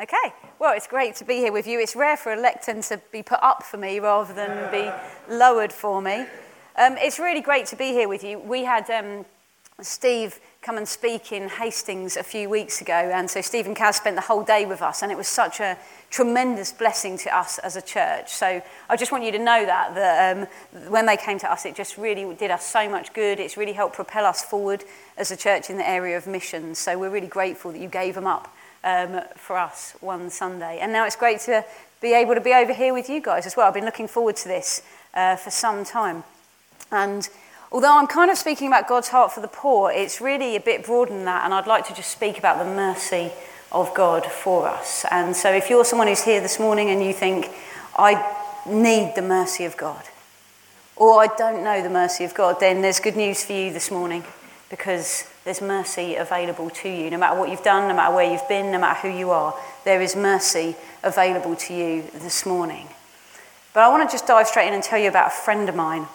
Okay, well, it's great to be here with you. It's rare for a lectern to be put up for me rather than be lowered for me. Um, it's really great to be here with you. We had um, Steve come and speak in Hastings a few weeks ago, and so Steve and Kaz spent the whole day with us, and it was such a tremendous blessing to us as a church. So I just want you to know that, that um, when they came to us, it just really did us so much good. It's really helped propel us forward as a church in the area of missions. So we're really grateful that you gave them up um, for us one Sunday. And now it's great to be able to be over here with you guys as well. I've been looking forward to this uh, for some time. And although I'm kind of speaking about God's heart for the poor, it's really a bit broader than that. And I'd like to just speak about the mercy of God for us. And so if you're someone who's here this morning and you think, I need the mercy of God, or I don't know the mercy of God, then there's good news for you this morning because there's mercy available to you. No matter what you've done, no matter where you've been, no matter who you are, there is mercy available to you this morning. But I want to just dive straight in and tell you about a friend of mine.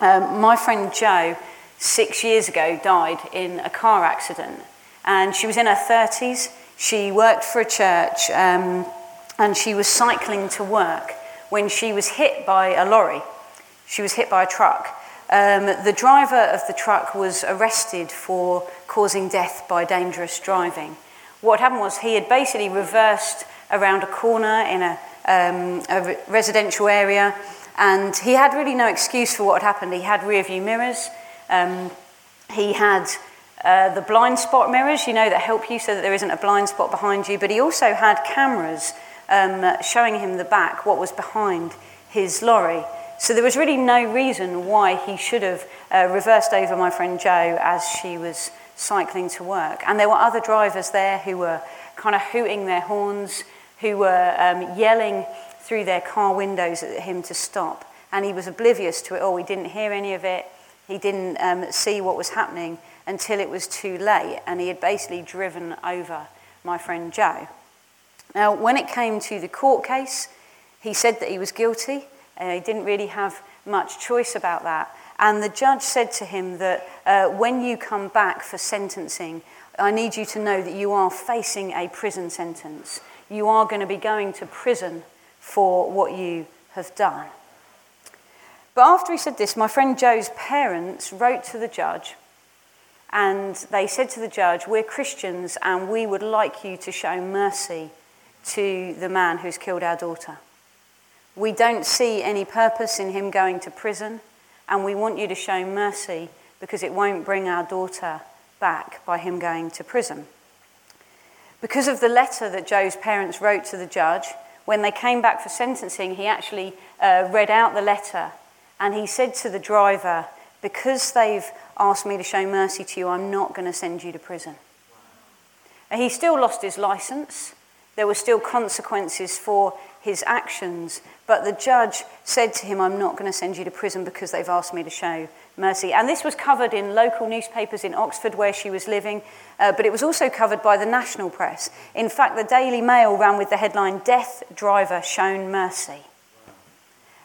Um, my friend Jo, six years ago, died in a car accident. And she was in her 30s. She worked for a church um, and she was cycling to work when she was hit by a lorry. She was hit by a truck. Um, the driver of the truck was arrested for causing death by dangerous driving. What happened was he had basically reversed around a corner in a, um, a residential area, and he had really no excuse for what had happened. He had rear view mirrors, um, he had uh, the blind spot mirrors, you know, that help you so that there isn't a blind spot behind you, but he also had cameras um, showing him the back, what was behind his lorry. So there was really no reason why he should have uh, reversed over my friend Jo as she was cycling to work. And there were other drivers there who were kind of hooting their horns, who were um, yelling through their car windows at him to stop. And he was oblivious to it all. He didn't hear any of it. He didn't um, see what was happening until it was too late. And he had basically driven over my friend Jo. Now, when it came to the court case, he said that he was guilty. He didn't really have much choice about that. And the judge said to him that uh, when you come back for sentencing, I need you to know that you are facing a prison sentence. You are going to be going to prison for what you have done. But after he said this, my friend Jo's parents wrote to the judge and they said to the judge, We're Christians and we would like you to show mercy to the man who's killed our daughter. We don't see any purpose in him going to prison, and we want you to show mercy because it won't bring our daughter back by him going to prison. Because of the letter that Jo's parents wrote to the judge, when they came back for sentencing, he actually uh, read out the letter and he said to the driver, Because they've asked me to show mercy to you, I'm not going to send you to prison. And he still lost his license. There were still consequences for his actions. But the judge said to him, I'm not going to send you to prison because they've asked me to show mercy. And this was covered in local newspapers in Oxford where she was living, uh, but it was also covered by the national press. In fact, the Daily Mail ran with the headline, Death Driver Shown Mercy.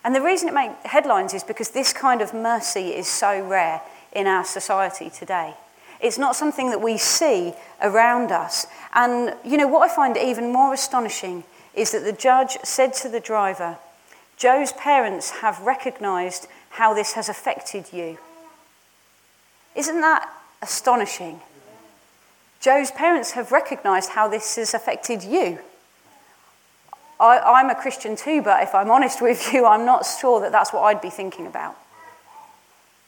And the reason it made headlines is because this kind of mercy is so rare in our society today. It's not something that we see around us. And, you know, what I find even more astonishing is that the judge said to the driver, Jo's parents have recognized how this has affected you. Isn't that astonishing? Jo's parents have recognized how this has affected you. I, am a Christian too, but if I'm honest with you, I'm not sure that that's what I'd be thinking about.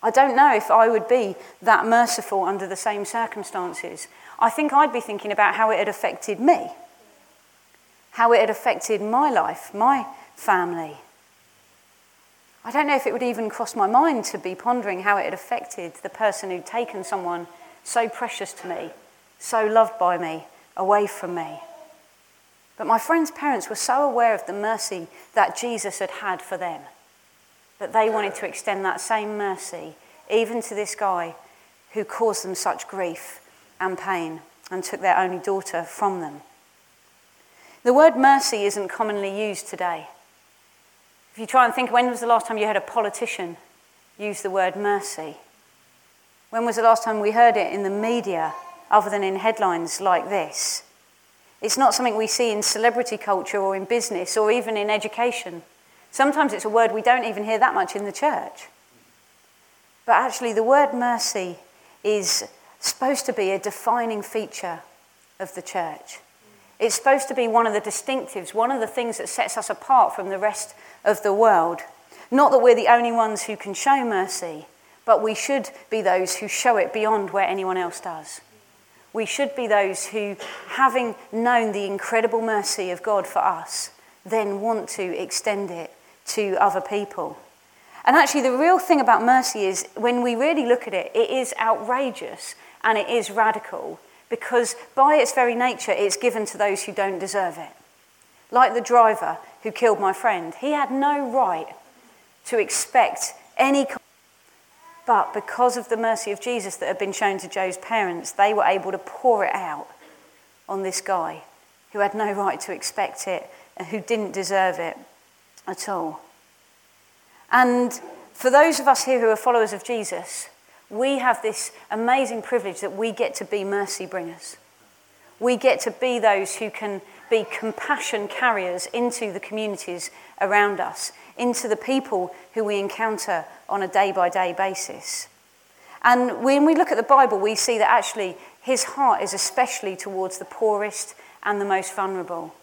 I don't know if I would be that merciful under the same circumstances. I think I'd be thinking about how it had affected me how it had affected my life, my family. I don't know if it would even cross my mind to be pondering how it had affected the person who'd taken someone so precious to me, so loved by me, away from me. But my friend's parents were so aware of the mercy that Jesus had had for them that they wanted to extend that same mercy even to this guy who caused them such grief and pain and took their only daughter from them. The word mercy isn't commonly used today. If you try and think, when was the last time you heard a politician use the word mercy? When was the last time we heard it in the media other than in headlines like this? It's not something we see in celebrity culture or in business or even in education. Sometimes it's a word we don't even hear that much in the church. But actually, the word mercy is supposed to be a defining feature of the church. It's supposed to be one of the distinctives, one of the things that sets us apart from the rest of the world. Not that we're the only ones who can show mercy, but we should be those who show it beyond where anyone else does. We should be those who, having known the incredible mercy of God for us, then want to extend it to other people. And actually, the real thing about mercy is when we really look at it, it is outrageous and it is radical because, by its very nature, it's given to those who don't deserve it. Like the driver who killed my friend, he had no right to expect any. But because of the mercy of Jesus that had been shown to Jo's parents, they were able to pour it out on this guy who had no right to expect it and who didn't deserve it at all. And for those of us here who are followers of Jesus, we have this amazing privilege that we get to be mercy bringers. We get to be those who can be compassion carriers into the communities around us, into the people who we encounter on a day by day basis. And when we look at the Bible, we see that actually his heart is especially towards the poorest and the most vulnerable.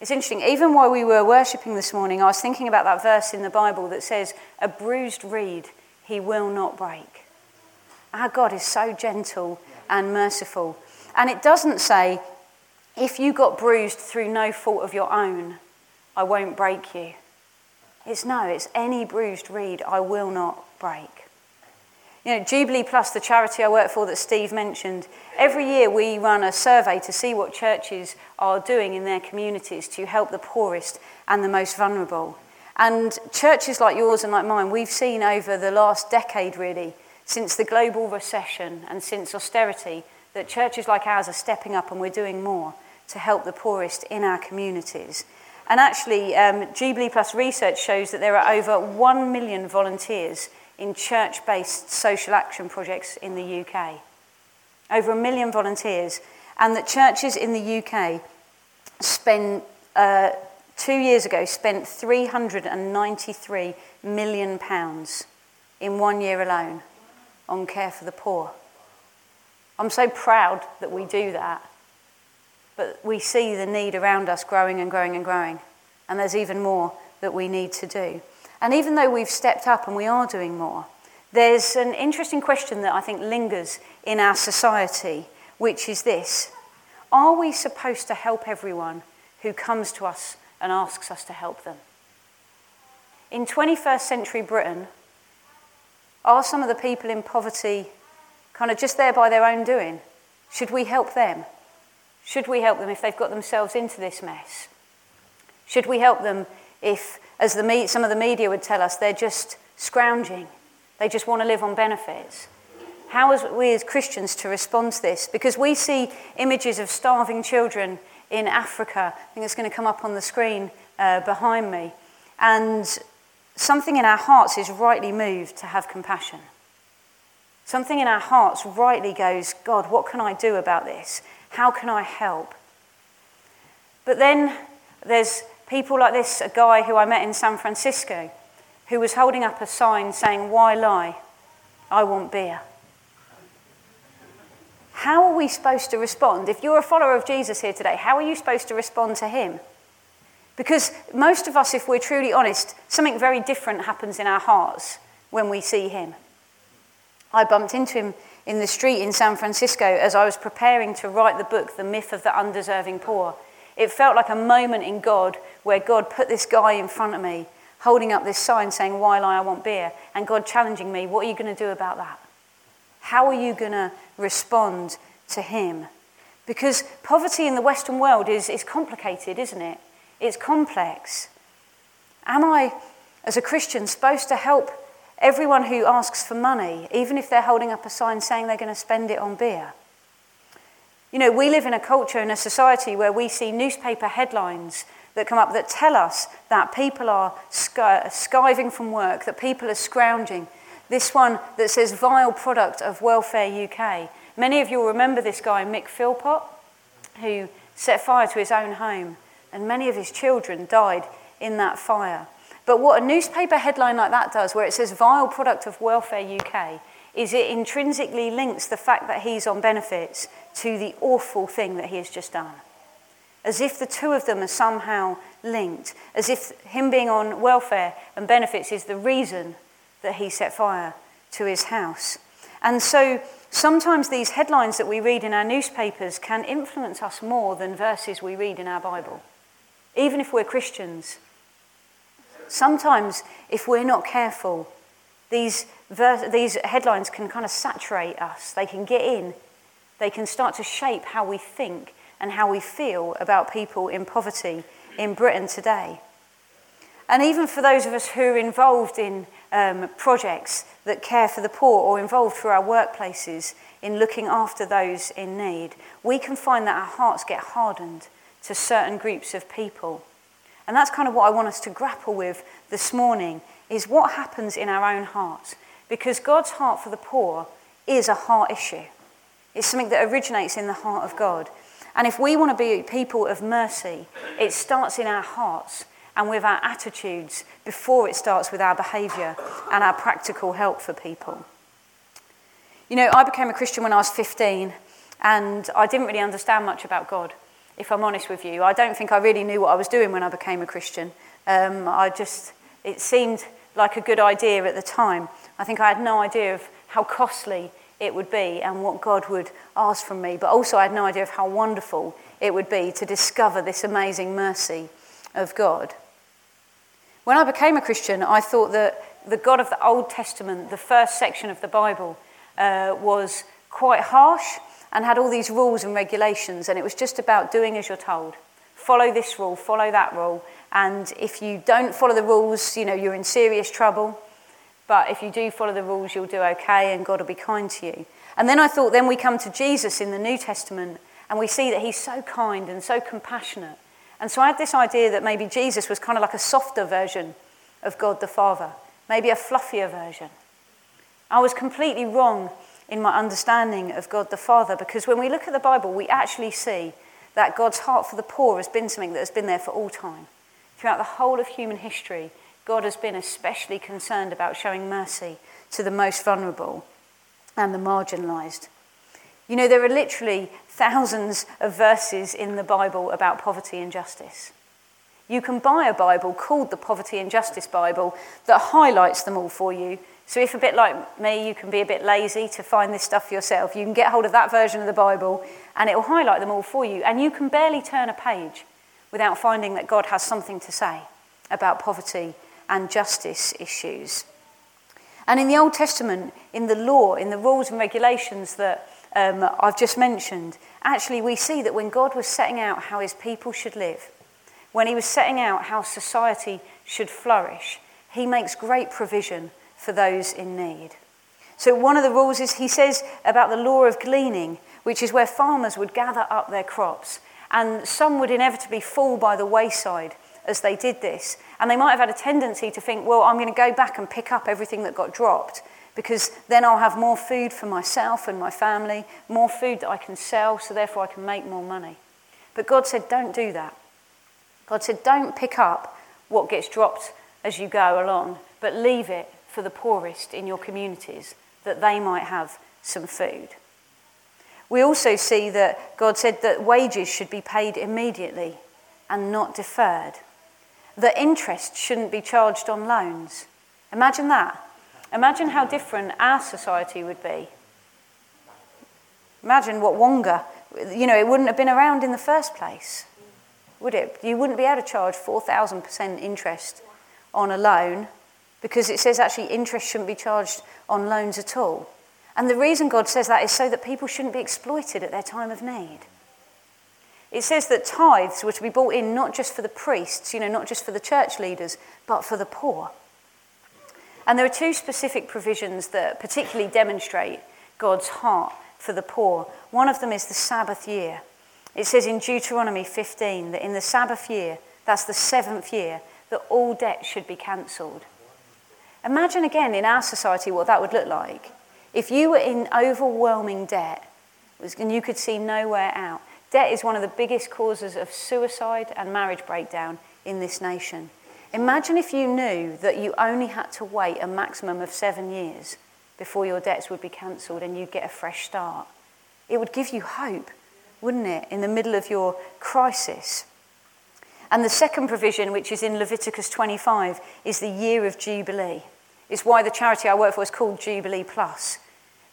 It's interesting, even while we were worshipping this morning, I was thinking about that verse in the Bible that says, A bruised reed he will not break. Our God is so gentle and merciful. And it doesn't say, If you got bruised through no fault of your own, I won't break you. It's no, it's any bruised reed I will not break. You know, Jubilee Plus, the charity I work for that Steve mentioned, every year we run a survey to see what churches are doing in their communities to help the poorest and the most vulnerable. And churches like yours and like mine, we've seen over the last decade really, since the global recession and since austerity, that churches like ours are stepping up and we're doing more to help the poorest in our communities. And actually, um, Jubilee Plus research shows that there are over 1 million volunteers in church based social action projects in the UK. Over a million volunteers, and that churches in the UK spent, uh, two years ago, spent £393 million in one year alone on care for the poor. I'm so proud that we do that. But we see the need around us growing and growing and growing. And there's even more that we need to do. And even though we've stepped up and we are doing more, there's an interesting question that I think lingers in our society, which is this Are we supposed to help everyone who comes to us and asks us to help them? In 21st century Britain, are some of the people in poverty kind of just there by their own doing? Should we help them? Should we help them if they've got themselves into this mess? Should we help them if as the, some of the media would tell us, they're just scrounging. They just want to live on benefits. How are we as Christians to respond to this? Because we see images of starving children in Africa. I think it's going to come up on the screen uh, behind me. And something in our hearts is rightly moved to have compassion. Something in our hearts rightly goes, God, what can I do about this? How can I help? But then there's People like this, a guy who I met in San Francisco, who was holding up a sign saying, Why lie? I want beer. How are we supposed to respond? If you're a follower of Jesus here today, how are you supposed to respond to him? Because most of us, if we're truly honest, something very different happens in our hearts when we see him. I bumped into him in the street in San Francisco as I was preparing to write the book, The Myth of the Undeserving Poor. It felt like a moment in God where God put this guy in front of me, holding up this sign saying, Why lie? I want beer. And God challenging me, What are you going to do about that? How are you going to respond to Him? Because poverty in the Western world is, is complicated, isn't it? It's complex. Am I, as a Christian, supposed to help everyone who asks for money, even if they're holding up a sign saying they're going to spend it on beer? You know, we live in a culture and a society where we see newspaper headlines that come up that tell us that people are skiving from work, that people are scrounging. This one that says vile product of Welfare UK. Many of you will remember this guy, Mick Philpott, who set fire to his own home, and many of his children died in that fire. But what a newspaper headline like that does, where it says vile product of welfare UK, is it intrinsically links the fact that he's on benefits to the awful thing that he has just done. As if the two of them are somehow linked, as if him being on welfare and benefits is the reason that he set fire to his house. And so sometimes these headlines that we read in our newspapers can influence us more than verses we read in our Bible, even if we're Christians. Sometimes, if we're not careful, these, these headlines can kind of saturate us. They can get in. They can start to shape how we think and how we feel about people in poverty in Britain today. And even for those of us who are involved in um, projects that care for the poor or involved through our workplaces in looking after those in need, we can find that our hearts get hardened to certain groups of people. And that's kind of what I want us to grapple with this morning is what happens in our own hearts. Because God's heart for the poor is a heart issue. It's something that originates in the heart of God. And if we want to be people of mercy, it starts in our hearts and with our attitudes before it starts with our behaviour and our practical help for people. You know, I became a Christian when I was 15, and I didn't really understand much about God if I'm honest with you. I don't think I really knew what I was doing when I became a Christian. Um, I just, it seemed like a good idea at the time. I think I had no idea of how costly it would be and what God would ask from me, but also I had no idea of how wonderful it would be to discover this amazing mercy of God. When I became a Christian, I thought that the God of the Old Testament, the first section of the Bible, uh, was quite harsh and had all these rules and regulations, and it was just about doing as you're told. Follow this rule, follow that rule, and if you don't follow the rules, you know, you're in serious trouble. But if you do follow the rules, you'll do okay, and God will be kind to you. And then I thought, then we come to Jesus in the New Testament, and we see that he's so kind and so compassionate. And so I had this idea that maybe Jesus was kind of like a softer version of God the Father, maybe a fluffier version. I was completely wrong in my understanding of God the Father because when we look at the Bible, we actually see that God's heart for the poor has been something that has been there for all time. Throughout the whole of human history, God has been especially concerned about showing mercy to the most vulnerable and the marginalized. You know, there are literally thousands of verses in the Bible about poverty and justice. You can buy a Bible called the Poverty and Justice Bible that highlights them all for you so, if a bit like me, you can be a bit lazy to find this stuff yourself, you can get hold of that version of the Bible and it will highlight them all for you. And you can barely turn a page without finding that God has something to say about poverty and justice issues. And in the Old Testament, in the law, in the rules and regulations that um, I've just mentioned, actually we see that when God was setting out how his people should live, when he was setting out how society should flourish, he makes great provision for those in need. So, one of the rules is he says about the law of gleaning, which is where farmers would gather up their crops, and some would inevitably fall by the wayside as they did this. And they might have had a tendency to think, well, I'm going to go back and pick up everything that got dropped because then I'll have more food for myself and my family, more food that I can sell, so therefore I can make more money. But God said, don't do that. God said, don't pick up what gets dropped as you go along, but leave it for the poorest in your communities that they might have some food. We also see that God said that wages should be paid immediately and not deferred, that interest shouldn't be charged on loans. Imagine that. Imagine how different our society would be. Imagine what Wonga, you know, it wouldn't have been around in the first place, would it? You wouldn't be able to charge 4,000% interest on a loan because it says actually interest shouldn't be charged on loans at all. And the reason God says that is so that people shouldn't be exploited at their time of need. It says that tithes were to be brought in not just for the priests, you know, not just for the church leaders, but for the poor. And there are two specific provisions that particularly demonstrate God's heart for the poor. One of them is the Sabbath year. It says in Deuteronomy 15 that in the Sabbath year, that's the seventh year, that all debt should be cancelled. Imagine again in our society what that would look like. If you were in overwhelming debt and you could see nowhere out, Debt is one of the biggest causes of suicide and marriage breakdown in this nation. Imagine if you knew that you only had to wait a maximum of seven years before your debts would be cancelled and you'd get a fresh start. It would give you hope, wouldn't it, in the middle of your crisis? And the second provision, which is in Leviticus 25, is the year of Jubilee. It's why the charity I work for is called Jubilee Plus,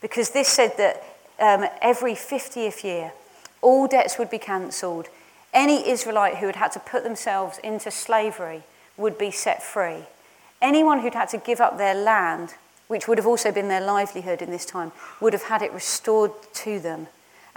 because this said that um, every 50th year, all debts would be cancelled. Any Israelite who had had to put themselves into slavery would be set free. Anyone who'd had to give up their land, which would have also been their livelihood in this time, would have had it restored to them.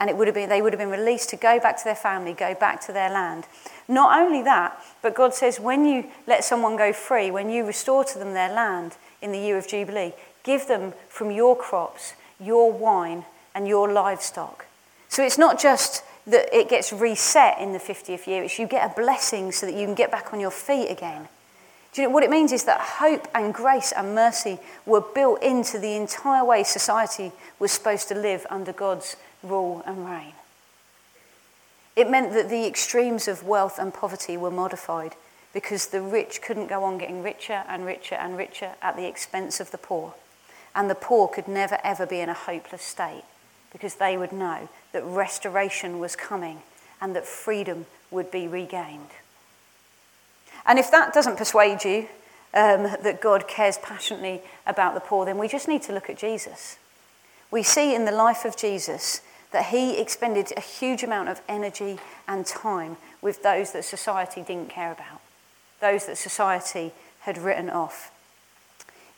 And it would have been, they would have been released to go back to their family, go back to their land. Not only that, but God says when you let someone go free, when you restore to them their land in the year of Jubilee, give them from your crops, your wine, and your livestock. So it's not just that it gets reset in the 50th year, it's you get a blessing so that you can get back on your feet again. Do you know what it means is that hope and grace and mercy were built into the entire way society was supposed to live under God's rule and reign. It meant that the extremes of wealth and poverty were modified because the rich couldn't go on getting richer and richer and richer at the expense of the poor. And the poor could never ever be in a hopeless state because they would know that restoration was coming and that freedom would be regained. And if that doesn't persuade you um, that God cares passionately about the poor, then we just need to look at Jesus. We see in the life of Jesus that he expended a huge amount of energy and time with those that society didn't care about, those that society had written off.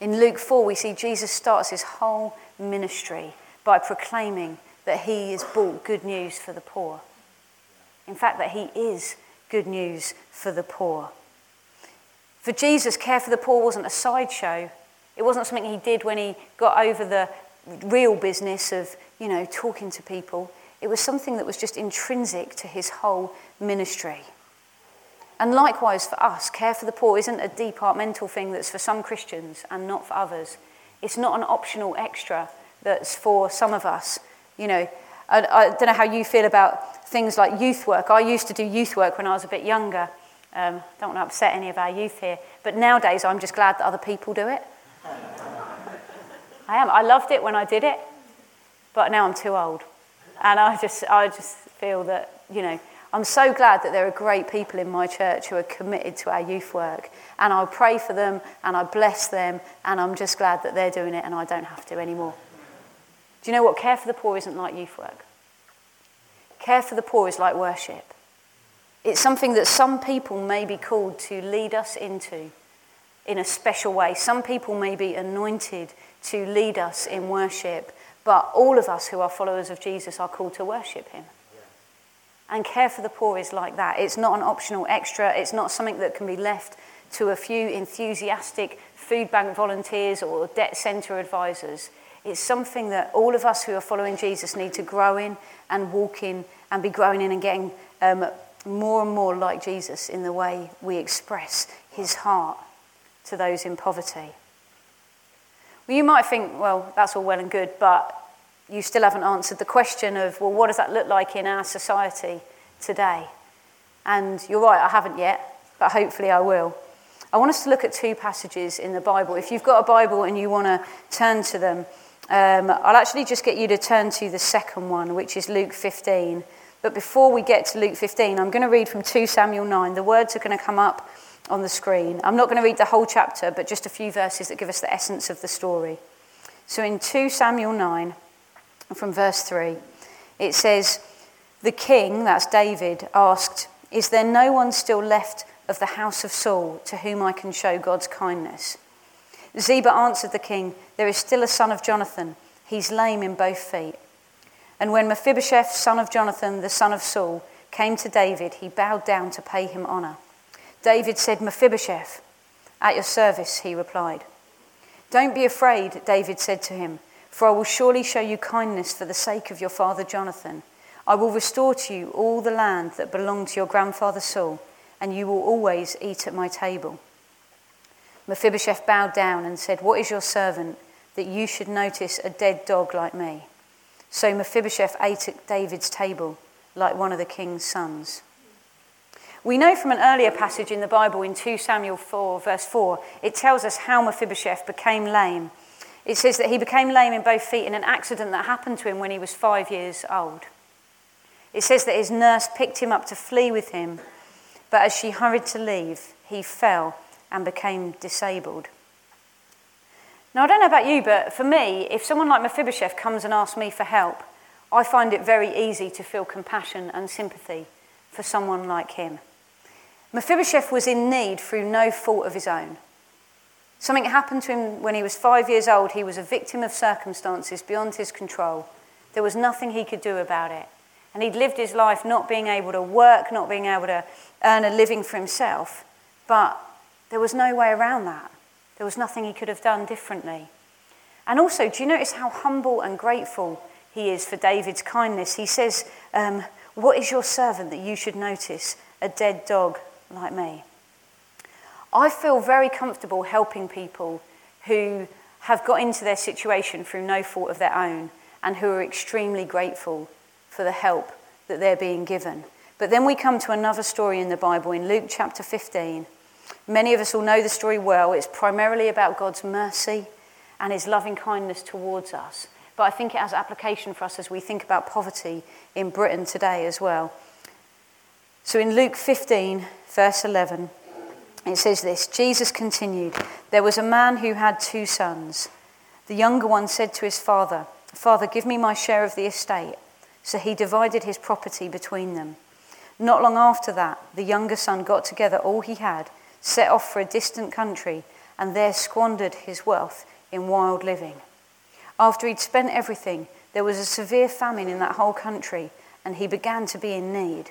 In Luke 4, we see Jesus starts his whole ministry by proclaiming that he has brought good news for the poor. In fact, that he is good news for the poor. For Jesus, care for the poor wasn't a sideshow. It wasn't something he did when he got over the real business of, you know, talking to people. It was something that was just intrinsic to his whole ministry. And likewise for us, care for the poor isn't a departmental thing that's for some Christians and not for others. It's not an optional extra that's for some of us. You know, I, I don't know how you feel about things like youth work. I used to do youth work when I was a bit younger. Um, don't want to upset any of our youth here. But nowadays, I'm just glad that other people do it. I am. I loved it when I did it, but now I'm too old. And I just, I just feel that, you know, I'm so glad that there are great people in my church who are committed to our youth work. And I pray for them and I bless them. And I'm just glad that they're doing it and I don't have to anymore. Do you know what? Care for the poor isn't like youth work. Care for the poor is like worship. It's something that some people may be called to lead us into in a special way. Some people may be anointed to lead us in worship, but all of us who are followers of Jesus are called to worship him. And care for the poor is like that. It's not an optional extra, it's not something that can be left to a few enthusiastic food bank volunteers or debt centre advisors. It's something that all of us who are following Jesus need to grow in and walk in and be growing in and getting um, more and more like Jesus in the way we express his heart to those in poverty. You might think, well, that's all well and good, but you still haven't answered the question of, well, what does that look like in our society today? And you're right, I haven't yet, but hopefully I will. I want us to look at two passages in the Bible. If you've got a Bible and you want to turn to them, um, I'll actually just get you to turn to the second one, which is Luke 15. But before we get to Luke 15, I'm going to read from 2 Samuel 9. The words are going to come up on the screen. I'm not going to read the whole chapter, but just a few verses that give us the essence of the story. So in 2 Samuel 9, from verse 3, it says, The king, that's David, asked, Is there no one still left of the house of Saul to whom I can show God's kindness? Ziba answered the king, There is still a son of Jonathan. He's lame in both feet. And when Mephibosheth, son of Jonathan, the son of Saul, came to David, he bowed down to pay him honor. David said, Mephibosheth, at your service, he replied. Don't be afraid, David said to him, for I will surely show you kindness for the sake of your father Jonathan. I will restore to you all the land that belonged to your grandfather Saul, and you will always eat at my table. Mephibosheth bowed down and said, What is your servant that you should notice a dead dog like me? So Mephibosheth ate at David's table, like one of the king's sons. We know from an earlier passage in the Bible in 2 Samuel 4, verse 4, it tells us how Mephibosheth became lame. It says that he became lame in both feet in an accident that happened to him when he was five years old. It says that his nurse picked him up to flee with him, but as she hurried to leave, he fell and became disabled. Now, I don't know about you, but for me, if someone like Mephibosheth comes and asks me for help, I find it very easy to feel compassion and sympathy for someone like him. Mephibosheth was in need through no fault of his own. Something happened to him when he was five years old. He was a victim of circumstances beyond his control. There was nothing he could do about it. And he'd lived his life not being able to work, not being able to earn a living for himself. But there was no way around that. There was nothing he could have done differently. And also, do you notice how humble and grateful he is for David's kindness? He says, um, What is your servant that you should notice a dead dog like me. I feel very comfortable helping people who have got into their situation through no fault of their own and who are extremely grateful for the help that they're being given. But then we come to another story in the Bible in Luke chapter 15. Many of us will know the story well. It's primarily about God's mercy and his loving kindness towards us. But I think it has application for us as we think about poverty in Britain today as well. So in Luke 15, verse 11, it says this Jesus continued, There was a man who had two sons. The younger one said to his father, Father, give me my share of the estate. So he divided his property between them. Not long after that, the younger son got together all he had, set off for a distant country, and there squandered his wealth in wild living. After he'd spent everything, there was a severe famine in that whole country, and he began to be in need.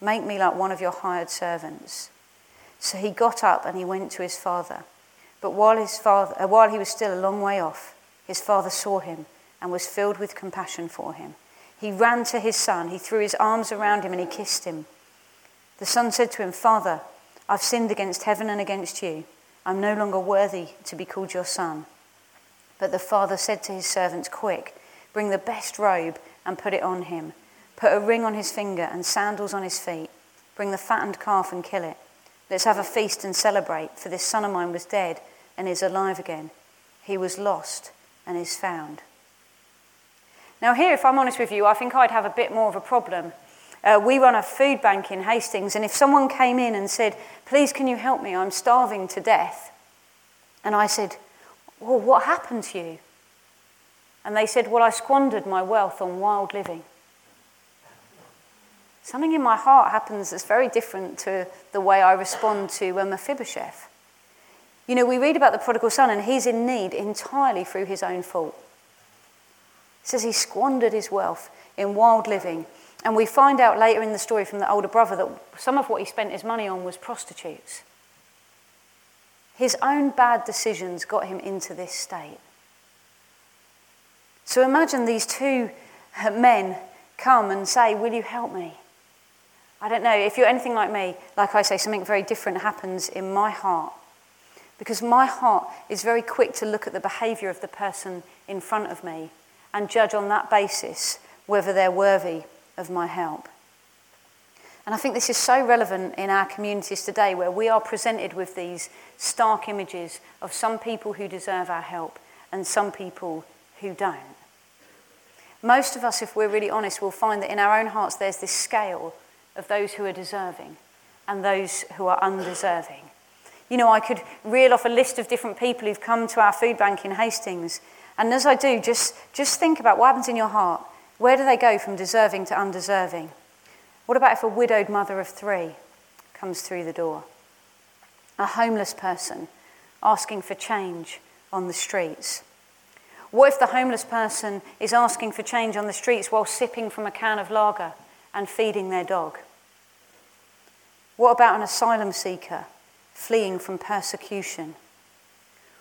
Make me like one of your hired servants. So he got up and he went to his father. But while, his father, uh, while he was still a long way off, his father saw him and was filled with compassion for him. He ran to his son, he threw his arms around him and he kissed him. The son said to him, Father, I've sinned against heaven and against you. I'm no longer worthy to be called your son. But the father said to his servants, Quick, bring the best robe and put it on him Put a ring on his finger and sandals on his feet. Bring the fattened calf and kill it. Let's have a feast and celebrate, for this son of mine was dead and is alive again. He was lost and is found. Now, here, if I'm honest with you, I think I'd have a bit more of a problem. Uh, we run a food bank in Hastings, and if someone came in and said, Please, can you help me? I'm starving to death. And I said, Well, what happened to you? And they said, Well, I squandered my wealth on wild living something in my heart happens that's very different to the way I respond to a Mephibosheth. You know, we read about the prodigal son, and he's in need entirely through his own fault. It says he squandered his wealth in wild living. And we find out later in the story from the older brother that some of what he spent his money on was prostitutes. His own bad decisions got him into this state. So imagine these two uh, men come and say, Will you help me? I don't know, if you're anything like me, like I say, something very different happens in my heart. Because my heart is very quick to look at the behavior of the person in front of me and judge on that basis whether they're worthy of my help. And I think this is so relevant in our communities today where we are presented with these stark images of some people who deserve our help and some people who don't. Most of us, if we're really honest, will find that in our own hearts there's this scale of those who are deserving and those who are undeserving. You know, I could reel off a list of different people who've come to our food bank in Hastings. And as I do, just, just think about what happens in your heart. Where do they go from deserving to undeserving? What about if a widowed mother of three comes through the door? A homeless person asking for change on the streets? What if the homeless person is asking for change on the streets while sipping from a can of lager and feeding their dog? What about an asylum seeker fleeing from persecution?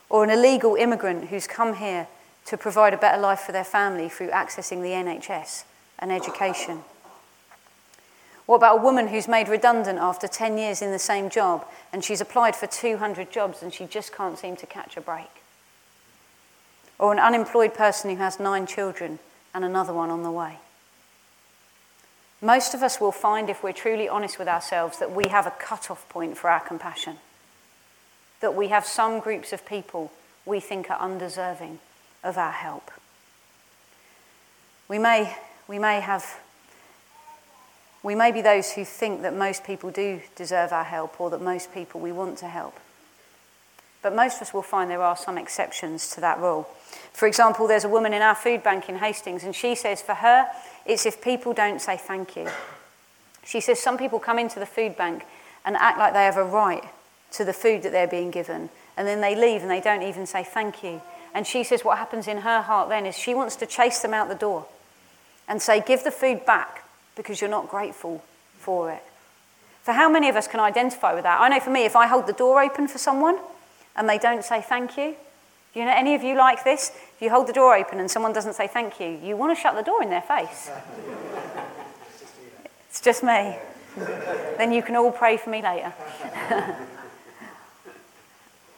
Or an illegal immigrant who's come here to provide a better life for their family through accessing the NHS and education? What about a woman who's made redundant after 10 years in the same job and she's applied for 200 jobs and she just can't seem to catch a break? Or an unemployed person who has nine children and another one on the way? Most of us will find, if we're truly honest with ourselves, that we have a cut-off point for our compassion. That we have some groups of people we think are undeserving of our help. We may, we may have we may be those who think that most people do deserve our help or that most people we want to help. But most of us will find there are some exceptions to that rule. For example, there's a woman in our food bank in Hastings, and she says for her, it's if people don't say thank you. She says some people come into the food bank and act like they have a right to the food that they're being given, and then they leave and they don't even say thank you. And she says what happens in her heart then is she wants to chase them out the door and say, Give the food back because you're not grateful for it. For how many of us can identify with that? I know for me, if I hold the door open for someone and they don't say thank you, you know any of you like this? If you hold the door open and someone doesn't say thank you, you want to shut the door in their face. it's just me. then you can all pray for me later.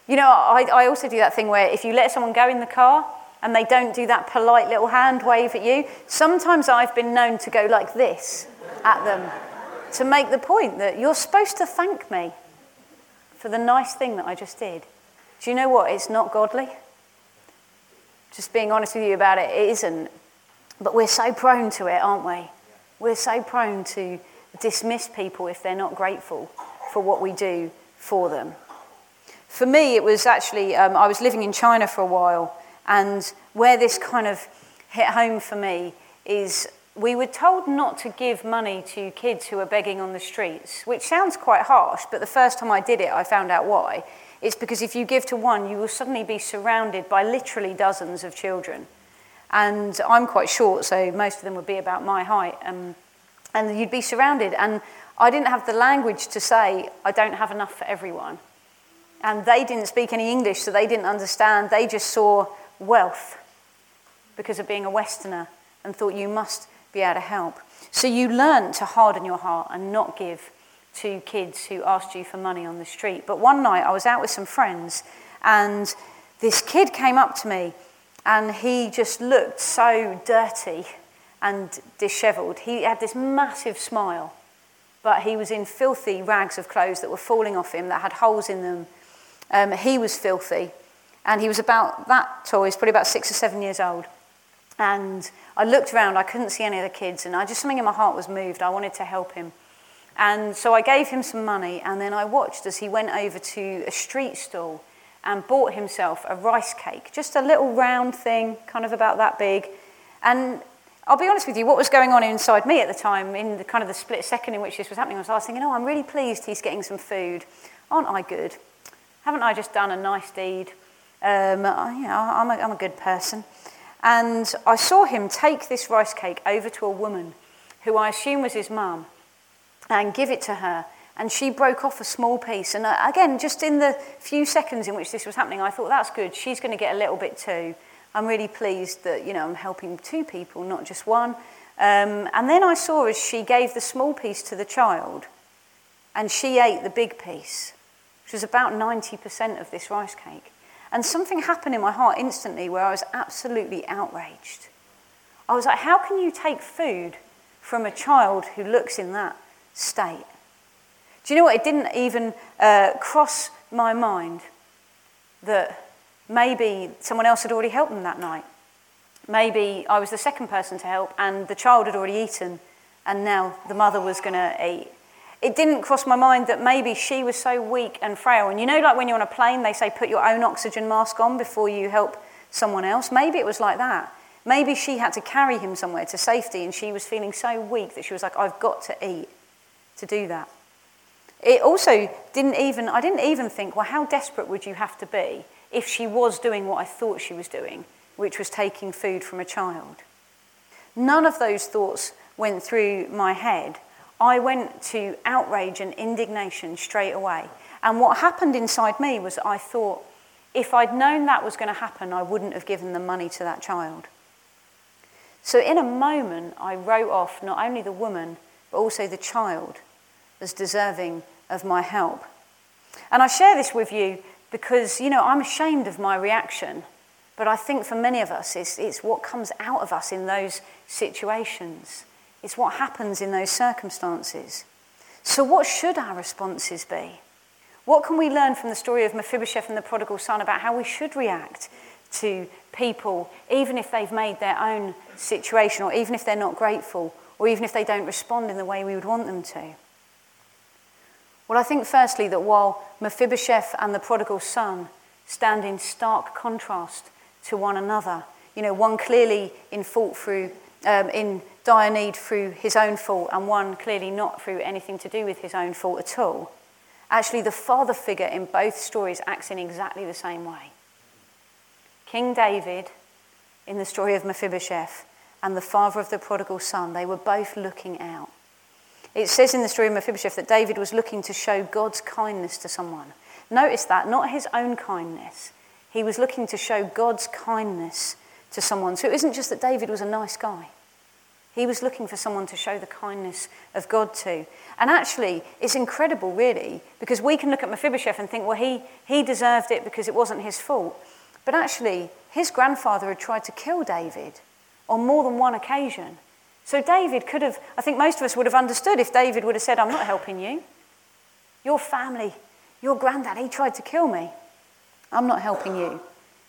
you know, I, I also do that thing where if you let someone go in the car and they don't do that polite little hand wave at you. Sometimes I've been known to go like this at them to make the point that you're supposed to thank me for the nice thing that I just did. Do you know what? It's not godly. Just being honest with you about it, it isn't. But we're so prone to it, aren't we? We're so prone to dismiss people if they're not grateful for what we do for them. For me, it was actually, um, I was living in China for a while and where this kind of hit home for me is we were told not to give money to kids who are begging on the streets, which sounds quite harsh, but the first time I did it, I found out why. It's because if you give to one, you will suddenly be surrounded by literally dozens of children. And I'm quite short, so most of them would be about my height. Um, and you'd be surrounded. And I didn't have the language to say, I don't have enough for everyone. And they didn't speak any English, so they didn't understand. They just saw wealth because of being a Westerner and thought you must be able to help. So you learn to harden your heart and not give to kids who asked you for money on the street. But one night I was out with some friends and this kid came up to me and he just looked so dirty and disheveled. He had this massive smile, but he was in filthy rags of clothes that were falling off him that had holes in them. Um, he was filthy. And he was about that tall, he was probably about six or seven years old. And I looked around, I couldn't see any of the kids, and I just something in my heart was moved. I wanted to help him. And so I gave him some money, and then I watched as he went over to a street stall and bought himself a rice cake, just a little round thing, kind of about that big. And I'll be honest with you, what was going on inside me at the time, in the kind of the split second in which this was happening, was I was thinking, oh, I'm really pleased he's getting some food. Aren't I good? Haven't I just done a nice deed? Um, you know, I'm a, I'm a good person. And I saw him take this rice cake over to a woman who I assume was his mum and give it to her. And she broke off a small piece. And uh, again, just in the few seconds in which this was happening, I thought, that's good. She's going to get a little bit too. I'm really pleased that, you know, I'm helping two people, not just one. Um, and then I saw as she gave the small piece to the child and she ate the big piece, which was about 90% of this rice cake. And something happened in my heart instantly where I was absolutely outraged. I was like, how can you take food from a child who looks in that state? Do you know what? It didn't even uh, cross my mind that maybe someone else had already helped them that night. Maybe I was the second person to help and the child had already eaten and now the mother was going to eat it didn't cross my mind that maybe she was so weak and frail. And you know, like when you're on a plane, they say put your own oxygen mask on before you help someone else. Maybe it was like that. Maybe she had to carry him somewhere to safety and she was feeling so weak that she was like, I've got to eat to do that. It also didn't even, I didn't even think, well, how desperate would you have to be if she was doing what I thought she was doing, which was taking food from a child? None of those thoughts went through my head I went to outrage and indignation straight away. And what happened inside me was I thought, if I'd known that was going to happen, I wouldn't have given the money to that child. So, in a moment, I wrote off not only the woman, but also the child as deserving of my help. And I share this with you because, you know, I'm ashamed of my reaction. But I think for many of us, it's, it's what comes out of us in those situations. It's what happens in those circumstances. So, what should our responses be? What can we learn from the story of Mephibosheth and the prodigal son about how we should react to people, even if they've made their own situation, or even if they're not grateful, or even if they don't respond in the way we would want them to? Well, I think firstly that while Mephibosheth and the prodigal son stand in stark contrast to one another, you know, one clearly in fault through, um, in dire need through his own fault, and one clearly not through anything to do with his own fault at all. Actually, the father figure in both stories acts in exactly the same way. King David, in the story of Mephibosheth, and the father of the prodigal son, they were both looking out. It says in the story of Mephibosheth that David was looking to show God's kindness to someone. Notice that, not his own kindness. He was looking to show God's kindness to someone. So it isn't just that David was a nice guy. He was looking for someone to show the kindness of God to. And actually, it's incredible, really, because we can look at Mephibosheth and think, well, he, he deserved it because it wasn't his fault. But actually, his grandfather had tried to kill David on more than one occasion. So David could have, I think most of us would have understood if David would have said, I'm not helping you. Your family, your granddad, he tried to kill me. I'm not helping you.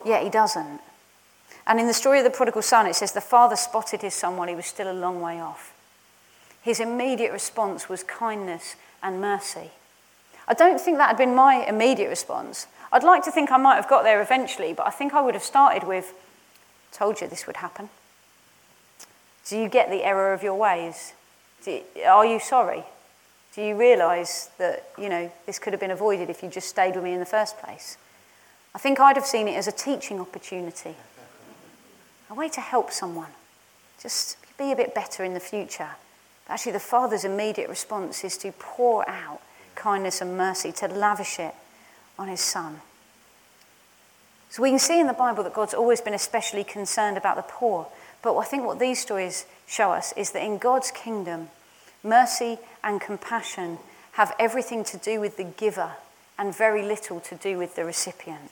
Yet he doesn't. And in the story of the prodigal son, it says the father spotted his son while he was still a long way off. His immediate response was kindness and mercy. I don't think that had been my immediate response. I'd like to think I might have got there eventually, but I think I would have started with, told you this would happen. Do you get the error of your ways? You, are you sorry? Do you realize that, you know, this could have been avoided if you just stayed with me in the first place? I think I'd have seen it as a teaching opportunity, a way to help someone. Just be a bit better in the future. But actually, the Father's immediate response is to pour out kindness and mercy, to lavish it on his Son. So we can see in the Bible that God's always been especially concerned about the poor. But I think what these stories show us is that in God's kingdom, mercy and compassion have everything to do with the giver and very little to do with the recipient.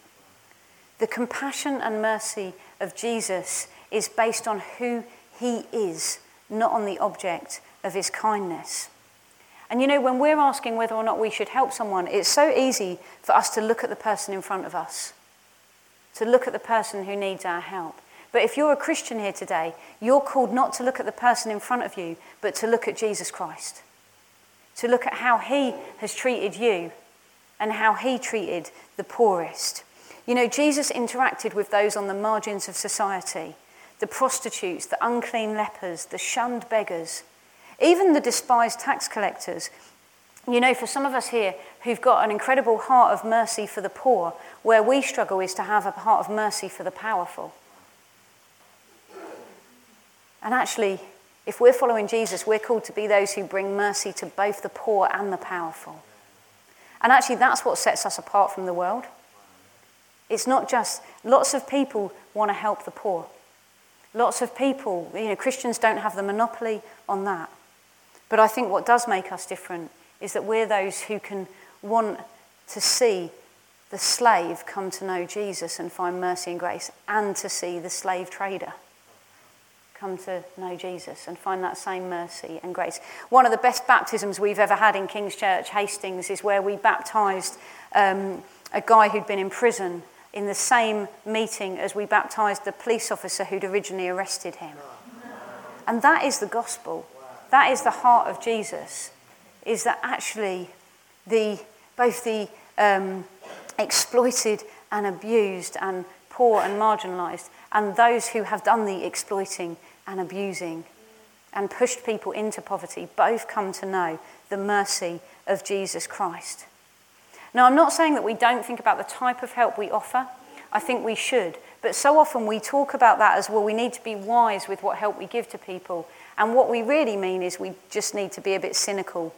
The compassion and mercy of Jesus is based on who he is, not on the object of his kindness. And you know, when we're asking whether or not we should help someone, it's so easy for us to look at the person in front of us, to look at the person who needs our help. But if you're a Christian here today, you're called not to look at the person in front of you, but to look at Jesus Christ. To look at how he has treated you and how he treated the poorest. You know, Jesus interacted with those on the margins of society the prostitutes, the unclean lepers, the shunned beggars, even the despised tax collectors. You know, for some of us here who've got an incredible heart of mercy for the poor, where we struggle is to have a heart of mercy for the powerful. And actually, if we're following Jesus, we're called to be those who bring mercy to both the poor and the powerful. And actually, that's what sets us apart from the world. It's not just, lots of people want to help the poor. Lots of people, you know, Christians don't have the monopoly on that. But I think what does make us different is that we're those who can want to see the slave come to know Jesus and find mercy and grace, and to see the slave trader come to know Jesus and find that same mercy and grace. One of the best baptisms we've ever had in King's Church, Hastings, is where we baptised um, a guy who'd been in prison in the same meeting as we baptised the police officer who'd originally arrested him. And that is the gospel. That is the heart of Jesus, is that actually the, both the um, exploited and abused and poor and marginalised and those who have done the exploiting and abusing and pushed people into poverty both come to know the mercy of Jesus Christ. Now, I'm not saying that we don't think about the type of help we offer. I think we should. But so often we talk about that as well, we need to be wise with what help we give to people. And what we really mean is we just need to be a bit cynical.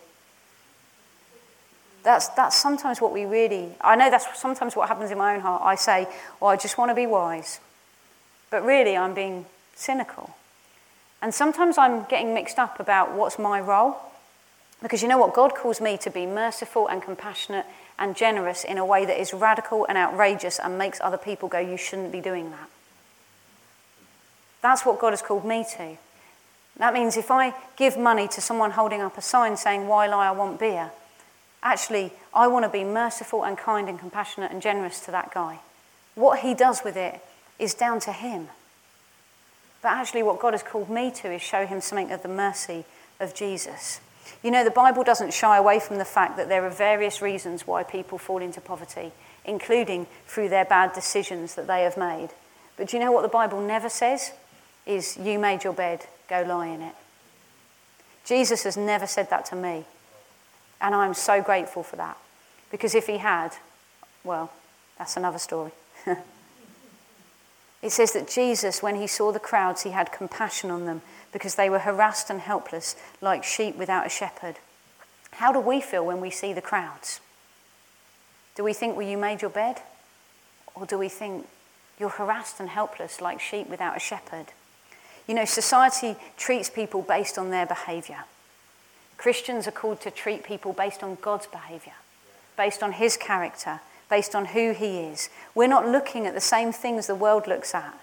That's, that's sometimes what we really, I know that's sometimes what happens in my own heart. I say, well, I just want to be wise. But really, I'm being cynical. And sometimes I'm getting mixed up about what's my role. Because you know what? God calls me to be merciful and compassionate and generous in a way that is radical and outrageous and makes other people go, you shouldn't be doing that. That's what God has called me to. That means if I give money to someone holding up a sign saying, Why lie, I want beer, actually, I want to be merciful and kind and compassionate and generous to that guy. What he does with it is down to him. But actually, what God has called me to is show him something of the mercy of Jesus. You know, the Bible doesn't shy away from the fact that there are various reasons why people fall into poverty, including through their bad decisions that they have made. But do you know what the Bible never says? Is you made your bed, go lie in it. Jesus has never said that to me. And I'm so grateful for that. Because if he had, well, that's another story. it says that Jesus, when he saw the crowds, he had compassion on them because they were harassed and helpless like sheep without a shepherd. How do we feel when we see the crowds? Do we think, well, you made your bed? Or do we think, you're harassed and helpless like sheep without a shepherd? You know, society treats people based on their behavior. Christians are called to treat people based on God's behavior, based on his character, based on who he is. We're not looking at the same things the world looks at.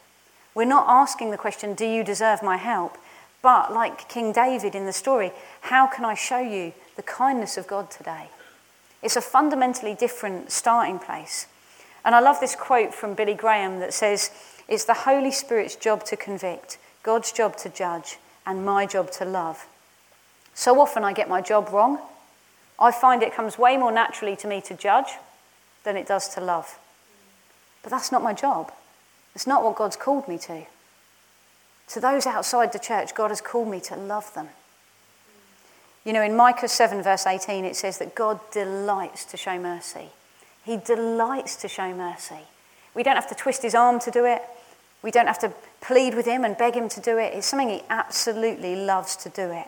We're not asking the question, Do you deserve my help? But, like King David in the story, how can I show you the kindness of God today? It's a fundamentally different starting place. And I love this quote from Billy Graham that says, It's the Holy Spirit's job to convict, God's job to judge, and my job to love. So often I get my job wrong. I find it comes way more naturally to me to judge than it does to love. But that's not my job. It's not what God's called me to. To those outside the church, God has called me to love them. You know, in Micah 7, verse 18, it says that God delights to show mercy. He delights to show mercy. We don't have to twist his arm to do it. We don't have to plead with him and beg him to do it. It's something he absolutely loves to do it.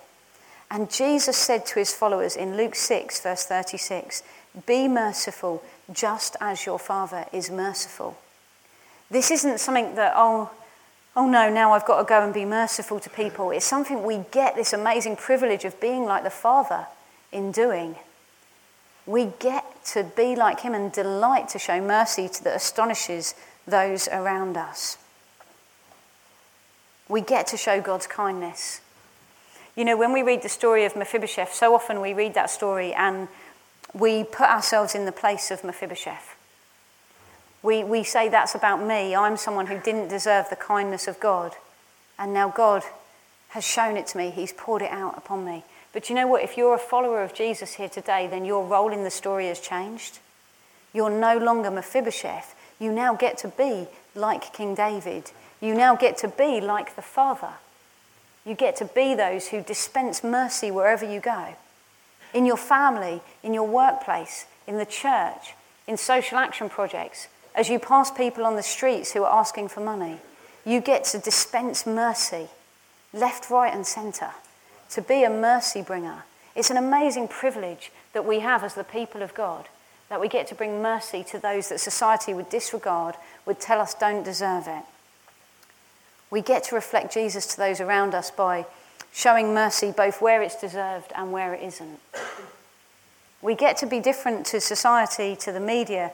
And Jesus said to his followers in Luke 6, verse 36, Be merciful just as your Father is merciful. This isn't something that, oh, oh no, now I've got to go and be merciful to people. It's something we get this amazing privilege of being like the Father in doing. We get to be like Him and delight to show mercy that astonishes those around us. We get to show God's kindness. You know, when we read the story of Mephibosheth, so often we read that story and we put ourselves in the place of Mephibosheth. We, we say that's about me. I'm someone who didn't deserve the kindness of God. And now God has shown it to me. He's poured it out upon me. But you know what? If you're a follower of Jesus here today, then your role in the story has changed. You're no longer Mephibosheth. You now get to be like King David. You now get to be like the Father. You get to be those who dispense mercy wherever you go in your family, in your workplace, in the church, in social action projects, as you pass people on the streets who are asking for money, you get to dispense mercy, left, right, and centre, to be a mercy bringer. It's an amazing privilege that we have as the people of God, that we get to bring mercy to those that society would disregard, would tell us don't deserve it. We get to reflect Jesus to those around us by showing mercy both where it's deserved and where it isn't. We get to be different to society, to the media,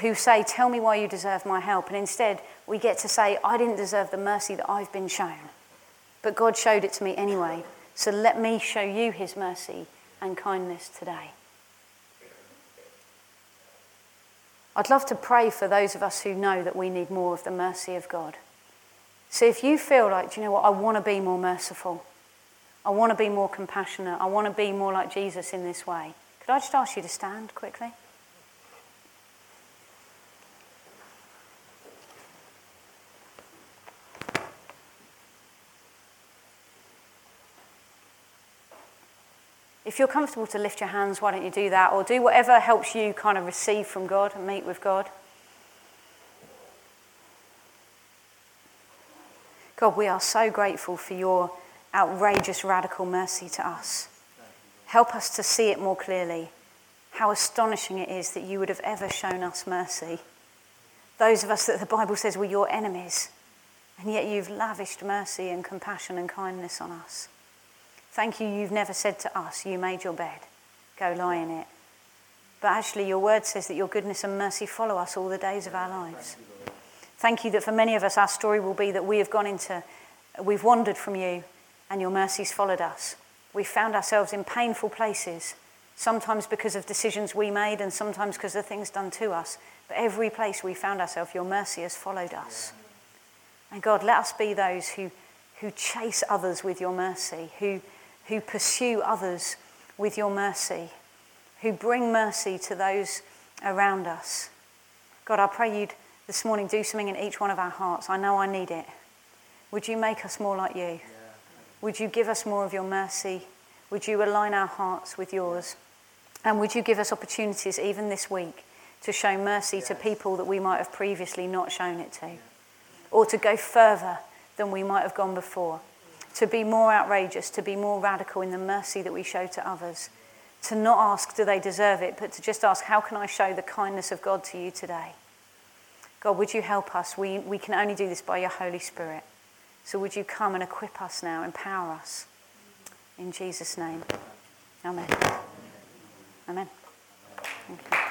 who say, Tell me why you deserve my help. And instead, we get to say, I didn't deserve the mercy that I've been shown. But God showed it to me anyway. So let me show you his mercy and kindness today. I'd love to pray for those of us who know that we need more of the mercy of God. So if you feel like, do you know what, I want to be more merciful, I want to be more compassionate, I want to be more like Jesus in this way, could I just ask you to stand quickly? If you're comfortable to lift your hands, why don't you do that? Or do whatever helps you kind of receive from God and meet with God. God, we are so grateful for your outrageous, radical mercy to us. Help us to see it more clearly. How astonishing it is that you would have ever shown us mercy. Those of us that the Bible says were your enemies, and yet you've lavished mercy and compassion and kindness on us. Thank you, you've never said to us, You made your bed, go lie in it. But actually, your word says that your goodness and mercy follow us all the days of our lives. Thank you that for many of us, our story will be that we have gone into, we've wandered from you, and your mercies followed us. We've found ourselves in painful places, sometimes because of decisions we made, and sometimes because of things done to us. But every place we found ourselves, your mercy has followed us. And God, let us be those who, who chase others with your mercy, who, who pursue others with your mercy, who bring mercy to those around us. God, I pray you'd this morning do something in each one of our hearts. I know I need it. Would you make us more like you? Would you give us more of your mercy? Would you align our hearts with yours? And would you give us opportunities even this week to show mercy yes. to people that we might have previously not shown it to? Or to go further than we might have gone before? To be more outrageous, to be more radical in the mercy that we show to others? To not ask, do they deserve it, but to just ask, how can I show the kindness of God to you today? God, would you help us? We, we can only do this by your Holy Spirit. So would you come and equip us now, empower us? In Jesus' name. Amen. Amen. Thank you.